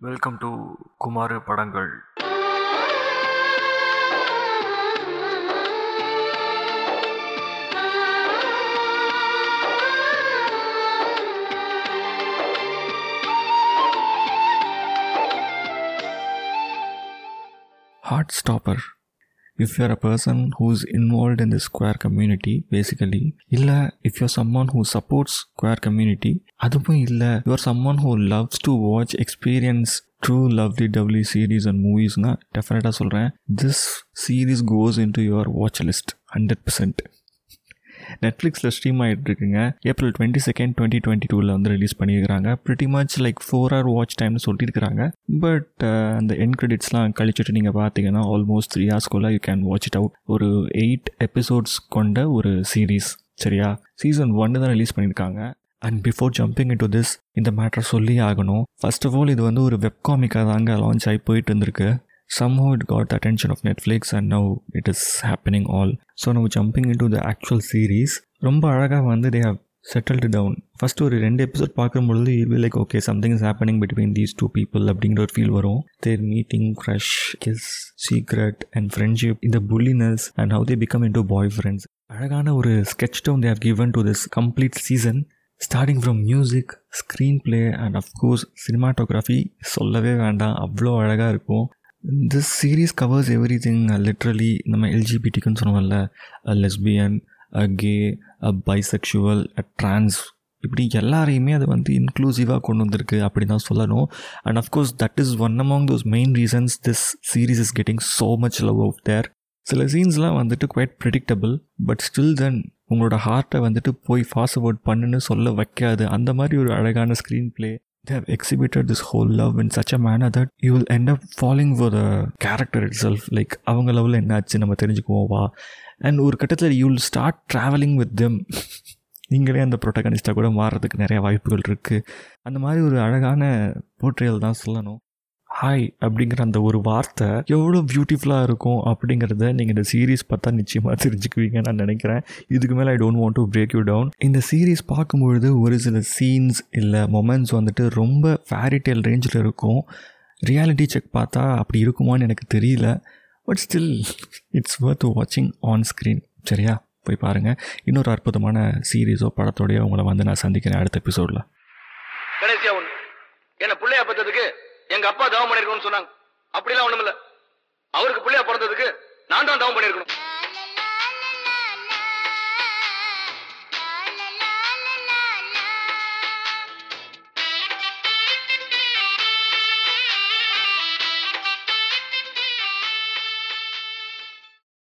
Welcome to Kumar படங்கள் Heartstopper. If you're a person who's involved in the square community, basically, இல்லை if you're someone who supports square community, அதுவும் இல்லை you're someone who loves to watch experience true lovely W series and மூவிஸ்னால் டெஃபினட்டாக சொல்கிறேன் this series goes into your watch list hundred percent நெட்ஃப்ளிக்ஸில் stream ஆகிட்டு இருக்குங்க April twenty second twenty twenty டூவில் வந்து release பண்ணியிருக்காங்க pretty much like four hour watch டைம்னு சொல்லியிருக்காங்க பட் அந்த என் கிரெடிட்ஸ்லாம் கழிச்சுட்டு நீங்கள் பார்த்தீங்கன்னா almost three ஹார்ஸ்குள்ளே you can watch it out ஒரு எயிட் எபிசோட்ஸ் கொண்ட ஒரு சீரீஸ் சரியா? சீசன் ஒன்று தான் ரிலீஸ் பண்ணியிருக்காங்க. And before jumping into this இந்த மேட்ரை சொல்லி ஆகணும். ஃபர்ஸ்ட் ஆஃப் ஆல் இது வந்து ஒரு வெப் காமிக்காக தாங்க லான்ச் ஆகி போயிட்டு இருந்திருக்கு. somehow it got the attention of Netflix and now it is happening all. So now jumping into the actual series ரொம்ப அழகாக வந்து they have settled down first ஒரு ரெண்டு எபிசோட் பார்க்கும்பொழுது it will like okay something is happening between these two people அப்படிங்கிற ஒரு feel வரும் their meeting crush kiss secret and friendship இந்த fullness and how they become in to boyfriends அழகான ஒரு sketch down they have given to this complete season starting from music screenplay and of course cinematography சொல்லவே வேண்டாம் அவ்வளோ அழகாக இருக்கும் this series covers everything literally நம்ம எல்ஜிபிடிக்குன்னு சொன்னோம்ல lesbian uh gay uh bisexual trans இப்படி எல்லாரையுமே அது வந்து இன்க்ளூசிவாக கொண்டு வந்திருக்கு அப்படி தான் சொல்லணும். And of course that is one among those main reasons this series is getting so much love out there சில சீன்ஸ்லாம் வந்துட்டு quite predictable but still then உங்களோட ஹார்ட்டை வந்துட்டு போய் ஃபாஸ்ட் அவுட் பண்ணுன்னு சொல்ல வைக்காது. அந்த மாதிரி ஒரு அழகான screenplay they have exhibited this whole love in such a manner that you will end up falling for the character itself. Like அவங்க லெவலில் என்னாச்சு? நம்ம தெரிஞ்சுக்குவோம் வா. அண்ட் ஒரு கட்டத்தில் you will start travelling with them நீங்களே அந்த ப்ரொட்டகனிஸ்டாக கூட மாறுறதுக்கு நிறைய வாய்ப்புகள் இருக்குது அந்த மாதிரி ஒரு அழகான போர்ட்ரியல் தான் சொல்லணும். ஹாய் அப்படிங்கிற அந்த ஒரு வார்த்தை எவ்வளோ பியூட்டிஃபுல்லாக இருக்கும் அப்படிங்கிறத நீங்கள் இந்த சீரீஸ் பார்த்தா நிச்சயமாக தெரிஞ்சுக்குவீங்க நான் நினைக்கிறேன். இதுக்கு மேலே I don't want to break you down இந்த சீரீஸ் பார்க்கும்பொழுது ஒரு சில சீன்ஸ் இல்லை மொமெண்ட்ஸ் வந்துட்டு ரொம்ப ஃபேரிடேல் ரேஞ்சில் இருக்கும். ரியாலிட்டி செக் பார்த்தா அப்படி இருக்குமான்னு எனக்கு தெரியல. பட் ஸ்டில் இட்ஸ் ஒர்த் வாட்சிங் ஆன் ஸ்க்ரீன் சரியா? போய் பாருங்கள் இன்னொரு அற்புதமான சீரீஸோ படத்தோடையோ உங்களை வந்து நான் சந்திக்கிறேன் அடுத்த எபிசோடில் கடைசியா என்ன பிள்ளையா பெற்றதுக்கு எங்க அப்பா தவம் பண்ணிருக்கணும்னு சொன்னாங்க. அப்படிலாம் ஒண்ணுமில்ல. அவருக்கு பிள்ளையா பிறந்ததுக்கு நான் தான் தவம் பண்ணிருக்கணும்.